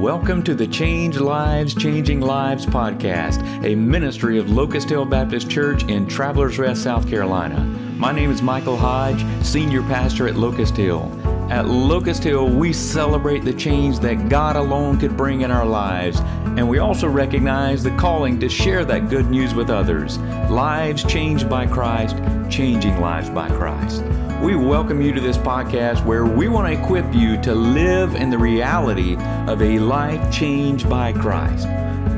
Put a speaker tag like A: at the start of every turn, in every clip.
A: Welcome to the Change Lives, Changing Lives podcast, a ministry of Locust Hill Baptist Church in Travelers Rest, South Carolina. My name is Michael Hodge, Senior Pastor at Locust Hill. At Locust Hill, we celebrate the change that God alone could bring in our lives, and we also recognize the calling to share that good news with others. Lives changed by Christ, changing lives by Christ. We welcome you to this podcast where we want to equip you to live in the reality of a life changed by Christ.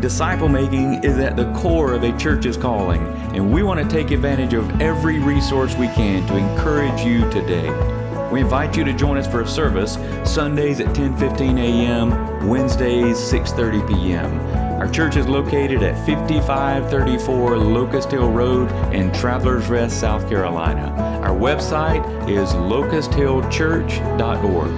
A: Disciple making is at the core of a church's calling, and we want to take advantage of every resource we can to encourage you today. We invite you to join us for a service Sundays at 10:15 a.m., Wednesdays 6:30 p.m. Our church is located at 5534 Locust Hill Road in Travelers Rest, South Carolina. Our website is locusthillchurch.org.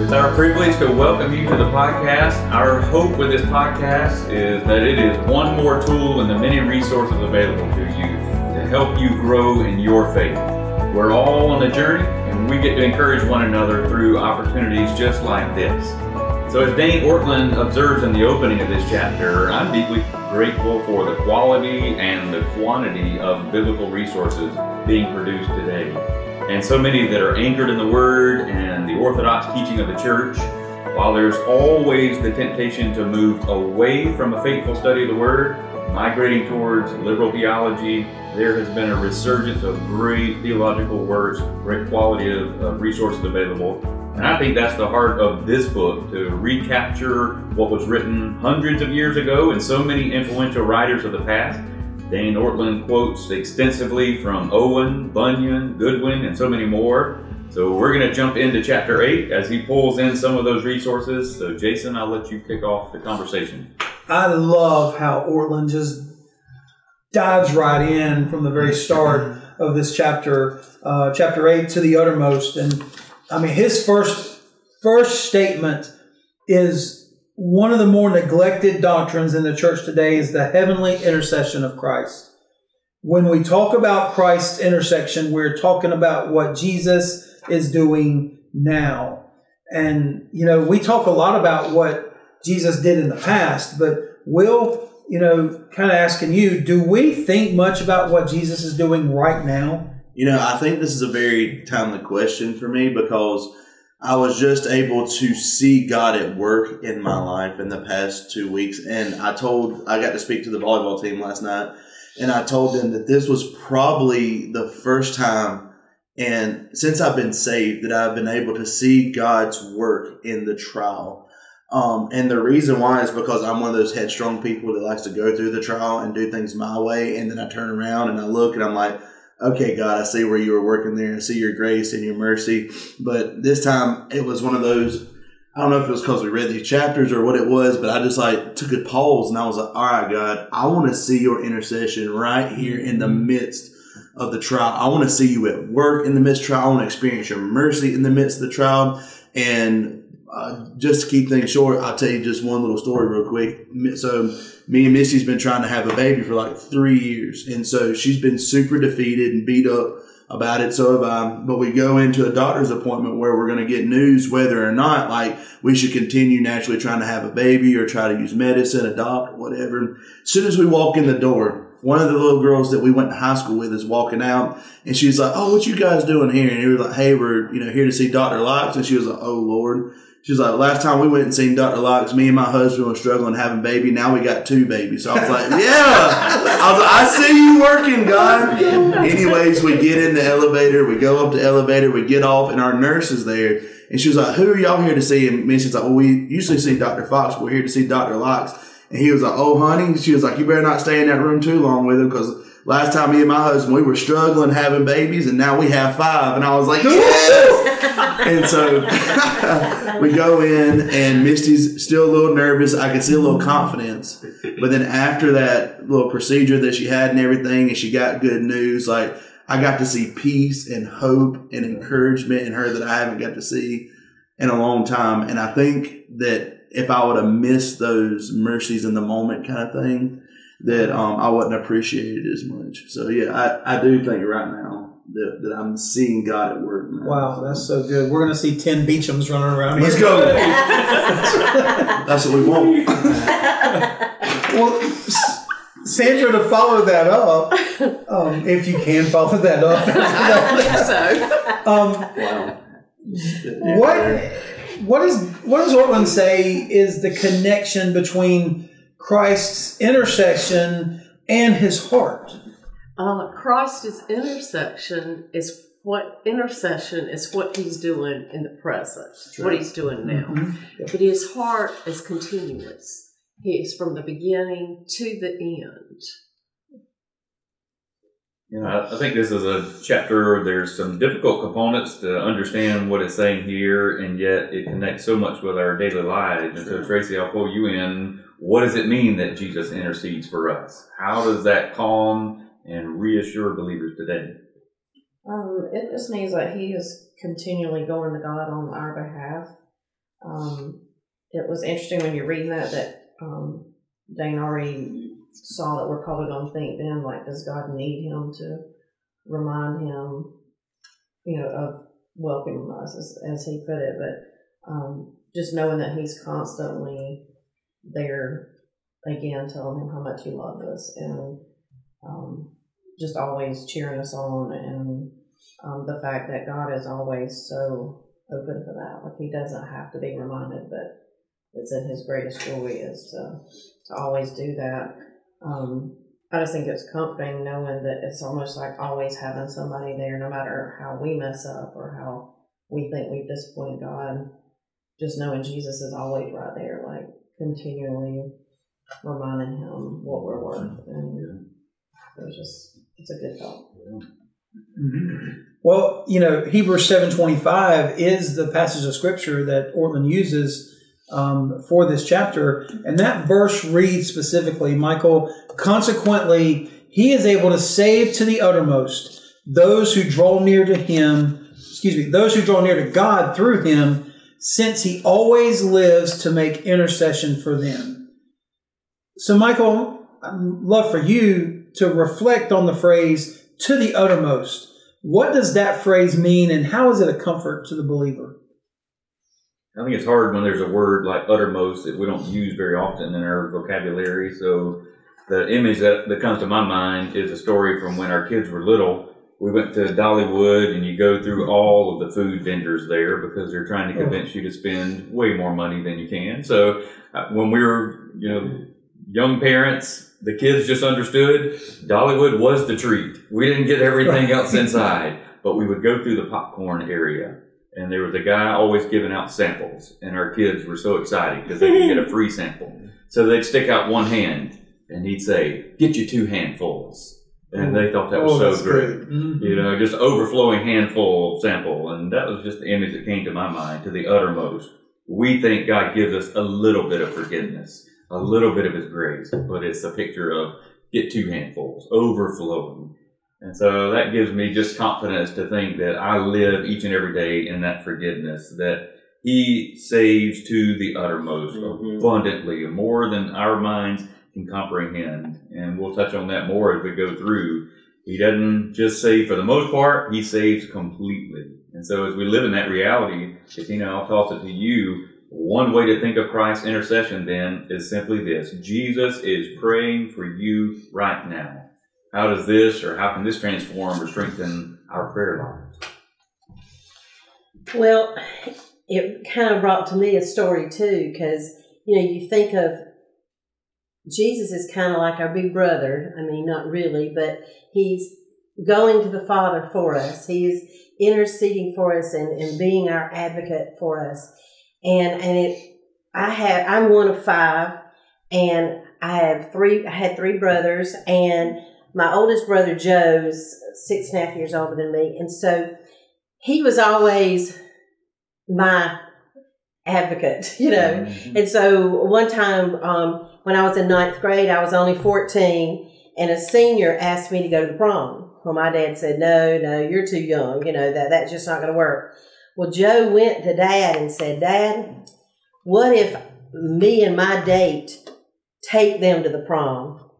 A: It's our privilege to welcome you to the podcast. Our hope with this podcast is that it is one more tool in the many resources available to you to help you grow in your faith. We're all on a journey, we get to encourage one another through opportunities just like this. So, as Dane Ortlund observes in the opening of this chapter, I'm deeply grateful for the quality and the quantity of biblical resources being produced today. And so many that are anchored in the Word and the orthodox teaching of the church. While there's always the temptation to move away from a faithful study of the Word, migrating towards liberal theology, there has been a resurgence of great theological works, great quality of, of resources available and I think that's the heart of this book to recapture what was written hundreds of years ago and so many influential writers of the past. Dane Ortlund quotes extensively from Owen, Bunyan, Goodwin, and so many more. So we're going to jump into chapter 8 as he pulls in some of those resources. So, Jason, I'll let you kick off the conversation.
B: I love how Ortlund just dives right in from the very start of this chapter, uh, chapter 8 to the uttermost. And I mean, his first first statement is one of the more neglected doctrines in the church today is the heavenly intercession of Christ. When we talk about Christ's intercession, we're talking about what Jesus is doing now. And, you know, we talk a lot about what Jesus did in the past, but Will, you know, kind of asking you, do we think much about what Jesus is doing right now?
C: You know, I think this is a very timely question for me because I was just able to see God at work in my life in the past two weeks. And I told, I got to speak to the volleyball team last night, and I told them that this was probably the first time and since I've been saved that I've been able to see God's work in the trial. Um, and the reason why is because I'm one of those headstrong people that likes to go through the trial and do things my way. And then I turn around and I look and I'm like, okay, God, I see where you were working there. I see your grace and your mercy. But this time it was one of those, I don't know if it was because we read these chapters or what it was, but I just like took a pause and I was like, all right, God, I want to see your intercession right here in the midst of the trial. I want to see you at work in the midst of trial. I want to experience your mercy in the midst of the trial. And uh, just to keep things short, I'll tell you just one little story real quick. So, me and Missy's been trying to have a baby for like three years, and so she's been super defeated and beat up about it. So. But we go into a doctor's appointment where we're going to get news whether or not like we should continue naturally trying to have a baby or try to use medicine, adopt, whatever. As soon as we walk in the door, one of the little girls that we went to high school with is walking out and she's like, Oh, what you guys doing here? And we were like, Hey, we're, you know, here to see Dr. Locks. And she was like, Oh Lord. She's like, last time we went and seen Dr. Locks, me and my husband were struggling having baby. Now we got two babies. So I was like, yeah. I was like, I see you working, God. Anyways, we get in the elevator. We go up the elevator. We get off, and our nurse is there. And she was like, who are y'all here to see? And Missy's like, well, we usually see Dr. Fox. We're here to see Dr. Locks. And he was like, oh, honey. She was like, you better not stay in that room too long with him because last time me and my husband, we were struggling having babies, and now we have five. And I was like, yes! and so we go in, and Misty's still a little nervous. I can see a little confidence. But then after that little procedure that she had and everything, and she got good news, like, I got to see peace and hope and encouragement in her that I haven't got to see in a long time. And I think that if I would have missed those mercies in the moment kind of thing, that um, I wasn't appreciated as much. So yeah, I, I do think right now that, that I'm seeing God at work. Now.
B: Wow, that's so good. We're going to see 10 Beechams running around.
C: Let's
B: here.
C: go. That's what we want.
B: Well, Sandra, to follow that up, um, if you can follow that up,
D: so.
B: um,
C: Wow.
B: what what is what does Ortlund say is the connection between Christ's intercession and his heart?
D: Uh, Christ's intersection is what intercession is what he's doing in the present, what he's doing now.
B: Mhm.
D: But his heart is continuous. He is from the beginning to the end.
A: You know, I, I think this is a chapter. There's some difficult components to understand what it's saying here, and yet it connects so much with our daily lives. And so, Tracy, I'll pull you in. What does it mean that Jesus intercedes for us? How does that calm and reassure believers today?
E: Um, it just means that he is continually going to God on our behalf. Um, it was interesting when you're reading that that um, Dane already saw that we're probably going to think then, like, does God need him to remind him, you know, of welcoming us, as, as he put it. But um, just knowing that he's constantly there, again, telling him how much he loves us and um, just always cheering us on and um, the fact that God is always so open for that. Like He doesn't have to be reminded, but it's in His greatest joy is to to always do that. Um, I just think it's comforting knowing that it's almost like always having somebody there, no matter how we mess up or how we think we've disappointed God. Just knowing Jesus is always right there, like continually reminding Him what we're worth, and it's just it's a good thought.
B: Well, you know, Hebrews seven twenty five is the passage of scripture that Ortlund uses um, for this chapter, and that verse reads specifically, Michael. Consequently, he is able to save to the uttermost those who draw near to him. Excuse me, those who draw near to God through him, since he always lives to make intercession for them. So, Michael, I'd love for you to reflect on the phrase "to the uttermost." What does that phrase mean, and how is it a comfort to the believer?
A: I think it's hard when there's a word like uttermost that we don't use very often in our vocabulary. So the image that, that comes to my mind is a story from when our kids were little. We went to Dollywood and you go through all of the food vendors there because they're trying to convince you to spend way more money than you can. So uh, when we were, you know, young parents, the kids just understood Dollywood was the treat. We didn't get everything else inside, but we would go through the popcorn area and there was a guy always giving out samples, and our kids were so excited because they could get a free sample. So they'd stick out one hand, and he'd say, "Get you two handfuls," and they thought that was
B: Oh,
A: so great.
B: good. Mhm.
A: You know, just overflowing handful sample, and that was just the image that came to my mind to the uttermost. We think God gives us a little bit of forgiveness, a little bit of His grace, but it's a picture of get two handfuls, overflowing. And so that gives me just confidence to think that I live each and every day in that forgiveness, that He saves to the uttermost,
C: Mhm.
A: abundantly, more than our minds can comprehend. And we'll touch on that more as we go through. He doesn't just save for the most part, He saves completely. And so as we live in that reality, Katina, I'll toss it to you. One way to think of Christ's intercession then is simply this Jesus is praying for you right now. How does this or how can this transform or strengthen our prayer lives?
F: Well, it kind of brought to me a story too, because you know you think of Jesus is kind of like our big brother. I mean, not really, but he's going to the Father for us. He is interceding for us and, and being our advocate for us. And and it, I have I'm one of five, and I have three. I had three brothers, and my oldest brother Joe's six and a half years older than me, and so he was always my advocate, you know. And so one time um, when I was in ninth grade, I was only 14, and a senior asked me to go to the prom. Well, my dad said, No, no, you're too young, you know, that, that's just not going to work. Well, Joe went to dad and said, Dad, what if me and my date take them to the prom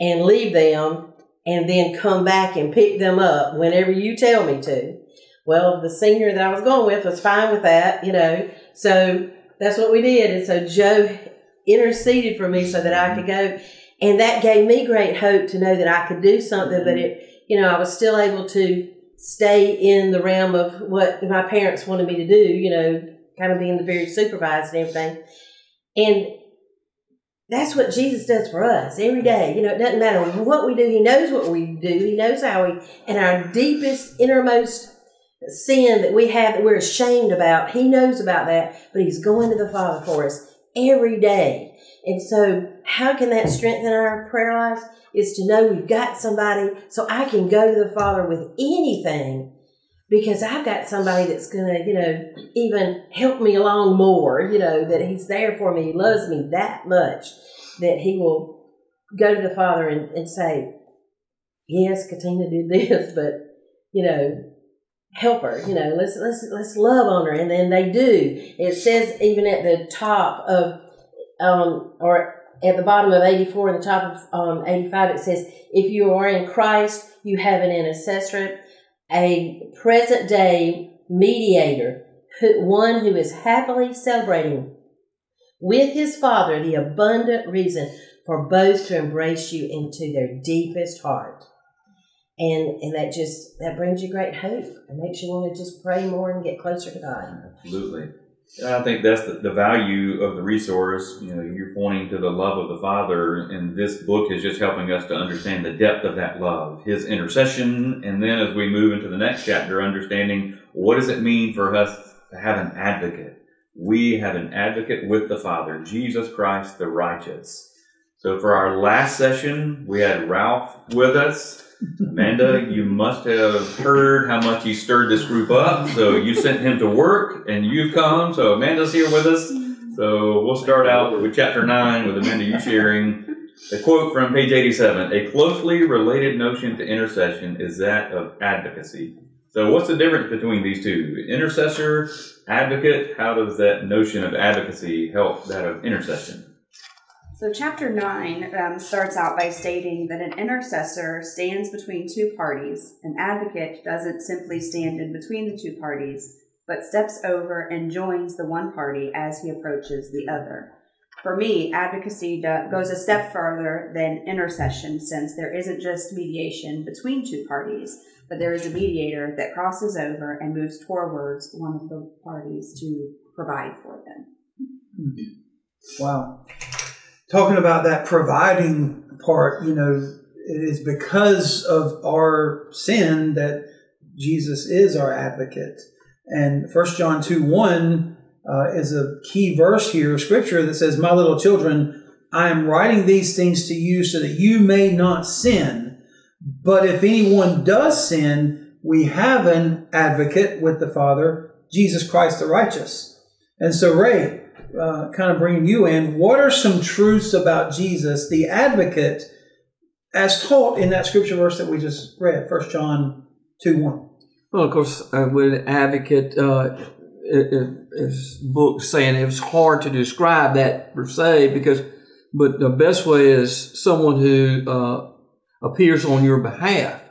F: and leave them and then come back and pick them up whenever you tell me to. Well, the senior that I was going with was fine with that, you know. So that's what we did. And so Joe interceded for me so that I could go. And that gave me great hope to know that I could do something, but it, you know, I was still able to stay in the realm of what my parents wanted me to do, you know, kind of being the very supervised and everything. And that's what Jesus does for us every day. You know, it doesn't matter what we do, He knows what we do, He knows how we, and our deepest, innermost sin that we have that we're ashamed about, He knows about that, but He's going to the Father for us every day. And so, how can that strengthen our prayer lives? Is to know we've got somebody, so I can go to the Father with anything because I've got somebody that's going to, you know, even help me along more, you know, that He's there for me, He loves me that much that He will go to the Father and, and say, Yes, Katina did this, but, you know, help her, you know, let's, let's, let's love on her. And then they do. It says even at the top of, um, or at the bottom of 84 and the top of um, 85, it says, If you are in Christ, you have an intercessor, a present day mediator, one who is happily celebrating with his Father the abundant reason for both to embrace you into their deepest heart. And, and that just that brings you great hope. It makes you want to just pray more and get closer to God.
A: Absolutely. And I think that's the, the value of the resource. You know, you're pointing to the love of the Father, and this book is just helping us to understand the depth of that love, His intercession, and then as we move into the next chapter, understanding what does it mean for us to have an advocate. We have an advocate with the Father, Jesus Christ the righteous. So for our last session, we had Ralph with us. Amanda, you must have heard how much he stirred this group up. So you sent him to work and you've come. So Amanda's here with us. So we'll start out with chapter 9 with Amanda, you sharing a quote from page 87. A closely related notion to intercession is that of advocacy. So what's the difference between these two? Intercessor, advocate, how does that notion of advocacy help that of intercession?
G: So, chapter 9 um, starts out by stating that an intercessor stands between two parties. An advocate doesn't simply stand in between the two parties, but steps over and joins the one party as he approaches the other. For me, advocacy goes a step further than intercession since there isn't just mediation between two parties, but there is a mediator that crosses over and moves towards one of the parties to provide for them.
B: Wow. Talking about that providing part, you know, it is because of our sin that Jesus is our advocate. And 1 John 2 1 uh, is a key verse here of scripture that says, My little children, I am writing these things to you so that you may not sin. But if anyone does sin, we have an advocate with the Father, Jesus Christ the righteous. And so, Ray, uh, kind of bringing you in, what are some truths about Jesus, the advocate, as taught in that scripture verse that we just read, 1 John 2 1?
H: Well, of course, uh, with advocate, uh, book saying it was hard to describe that per se because, but the best way is someone who uh, appears on your behalf.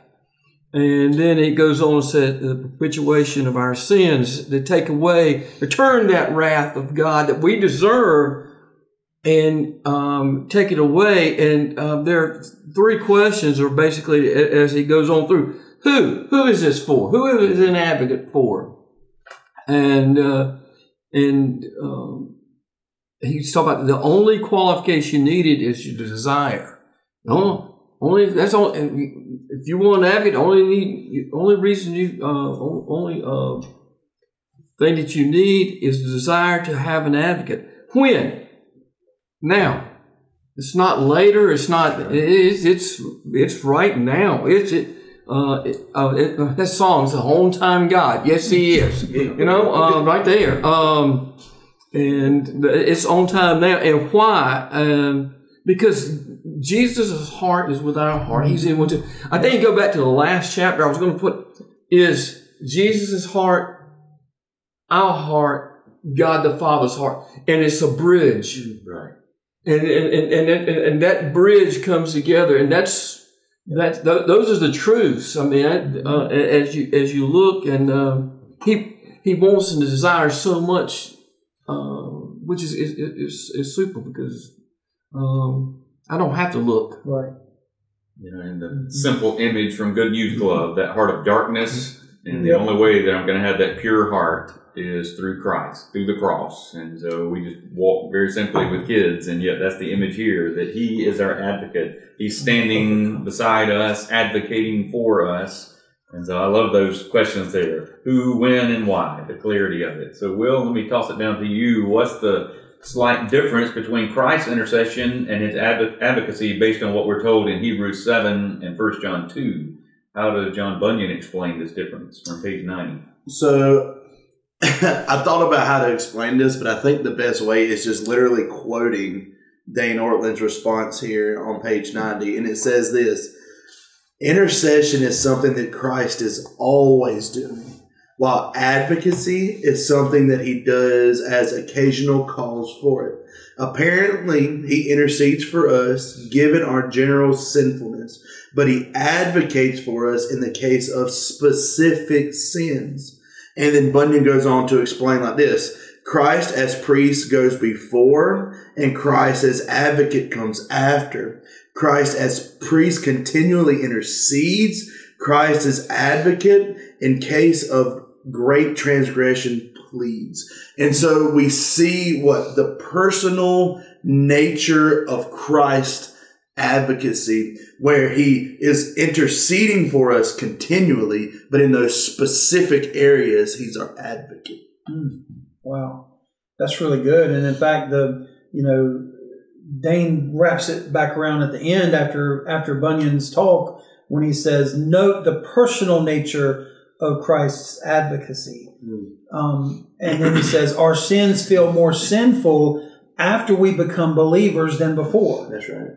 H: And then it goes on and said the propitiation of our sins to take away, return that wrath of God that we deserve and um, take it away. And uh, there are three questions or basically as he goes on through. Who? Who is this for? Who is an advocate for? And uh, and um, he's talking about the only qualification needed is your desire. Only that's all. If you want an advocate, only need only reason you uh, only uh, thing that you need is the desire to have an advocate. When? Now. It's not later. It's not. It's it's it's right now. It's it. Uh, it, uh, it, that song's the on time God. Yes, He is. You know, uh, right there. Um, and it's on time now. And why? Um, because Jesus' heart is with our heart. He's in one too. I think go back to the last chapter. I was going to put is Jesus' heart, our heart, God the Father's heart, and it's a bridge.
A: Right.
H: And and, and, and, and that bridge comes together, and that's That's th- those are the truths. I mean, I, uh, as you as you look, and uh, he he wants and desires so much, uh, which is is, is is super because um, I don't have to look.
B: Right.
A: You know, and the simple image from Good News mm-hmm. Club, that heart of darkness, mm-hmm. and the
B: Yep.
A: only way that I'm going to have that pure heart is through Christ, through the cross. And so we just walk very simply with kids, and yet that's the image here that He is our advocate. He's standing beside us, advocating for us. And so I love those questions there who, when, and why, the clarity of it. So, Will, let me toss it down to you. What's the slight difference between Christ's intercession and his advo- advocacy based on what we're told in Hebrews 7 and 1 John 2? How does John Bunyan explain this difference from page 90?
C: So I thought about how to explain this, but I think the best way is just literally quoting Dane Ortlund's response here on page 90. And it says this Intercession is something that Christ is always doing, while advocacy is something that he does as occasional calls for it. Apparently, he intercedes for us given our general sinfulness, but he advocates for us in the case of specific sins. And then Bunyan goes on to explain like this Christ as priest goes before, and Christ as advocate comes after. Christ as priest continually intercedes. Christ as advocate in case of great transgression pleads. And so we see what the personal nature of Christ advocacy where he is interceding for us continually, but in those specific areas, he's our advocate.
B: Mm. Wow, that's really good. And in fact, the you know Dane wraps it back around at the end after after Bunyan's talk when he says, "Note the personal nature of Christ's advocacy." Um, and then he says, "Our sins feel more sinful after we become believers than before."
C: That's right.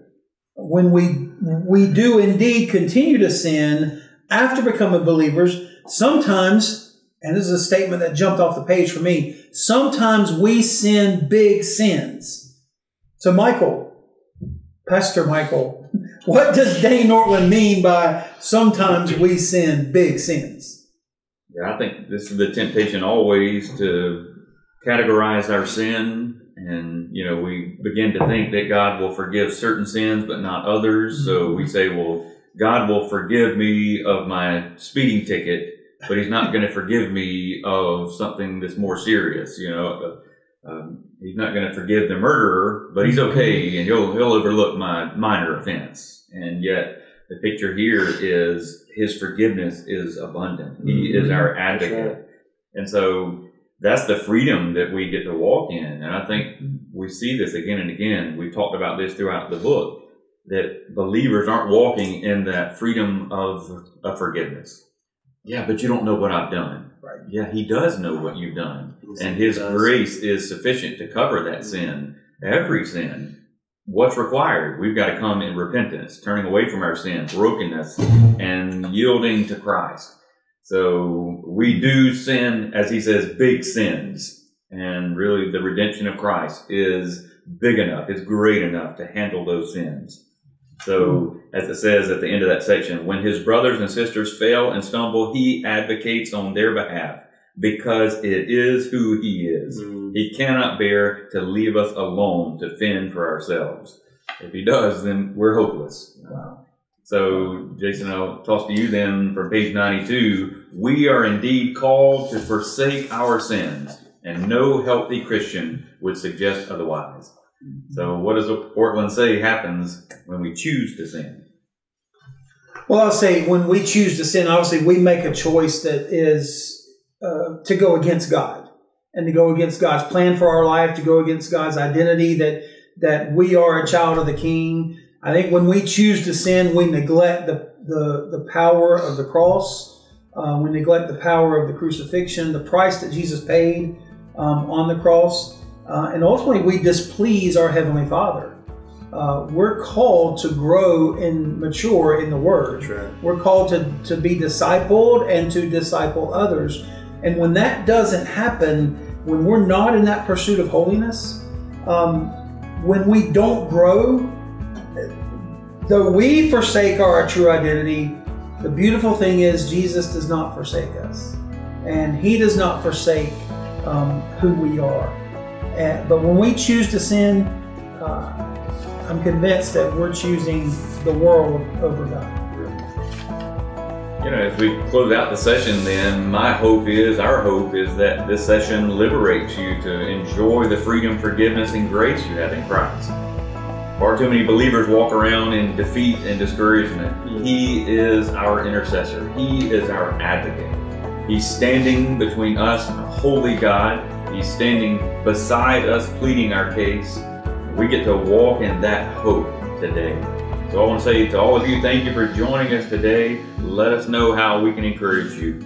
B: when we we do indeed continue to sin after becoming believers, sometimes, and this is a statement that jumped off the page for me, sometimes we sin big sins. So, Michael, Pastor Michael, what does Dane Ortlund mean by sometimes we sin big sins?
A: Yeah, I think this is the temptation always to categorize our sin. And, you know, we begin to think that God will forgive certain sins, but not others. So we say, well, God will forgive me of my speeding ticket, but He's not going to forgive me of something that's more serious. You know, um, He's not going to forgive the murderer, but He's okay, and He'll He'll overlook my minor offense. And yet, the picture here is His forgiveness is abundant. He mm-hmm. is our advocate, and so that's the freedom that we get to walk in. And I think mm-hmm. we see this again and again. We've talked about this throughout the book that believers aren't walking in that freedom of, of forgiveness. Yeah, but you don't know what I've done.
B: Right.
A: Yeah, he does know what you've done.
C: Yes,
A: And his
C: does.
A: grace is sufficient to cover that mm-hmm. sin, every sin. What's required? We've got to come in repentance, turning away from our sin, brokenness, and yielding to Christ. So we do sin, as he says, big sins. And really, the redemption of Christ is big enough, it's great enough to handle those sins. So, as it says at the end of that section, when his brothers and sisters fail and stumble, he advocates on their behalf because it is who he is.
C: Mm.
A: He cannot bear to leave us alone to fend for ourselves. If he does, then we're hopeless.
B: Wow.
A: So, Jason, I'll toss to you then from page 92. We are indeed called to forsake our sins, and no healthy Christian would suggest otherwise. So, what does Ortlund say happens when we choose to sin?
B: Well, I'll say when we choose to sin, obviously we make a choice that is uh, to go against God and to go against God's plan for our life, to go against God's identity that that we are a child of the King. I think when we choose to sin, we neglect the the, the power of the cross. Uh, we neglect the power of the crucifixion, the price that Jesus paid um, on the cross, uh, and ultimately we displease our heavenly Father. Uh, we're called to grow and mature in the Word.
C: Right.
B: We're called to, to be discipled and to disciple others. And when that doesn't happen, when we're not in that pursuit of holiness, um, when we don't grow, though we forsake our true identity, the beautiful thing is Jesus does not forsake us, and He does not forsake um, who we are. And, but when we choose to sin, uh, I'm convinced that we're choosing the world over God.
A: You know, as we close out the session, then my hope is, our hope is that this session liberates you to enjoy the freedom, forgiveness, and grace you have in Christ. Far too many believers walk around in defeat and discouragement. He is our intercessor, He is our advocate. He's standing between us and a holy God. He's standing beside us, pleading our case. We get to walk in that hope today. So I want to say to all of you, thank you for joining us today. Let us know how we can encourage you.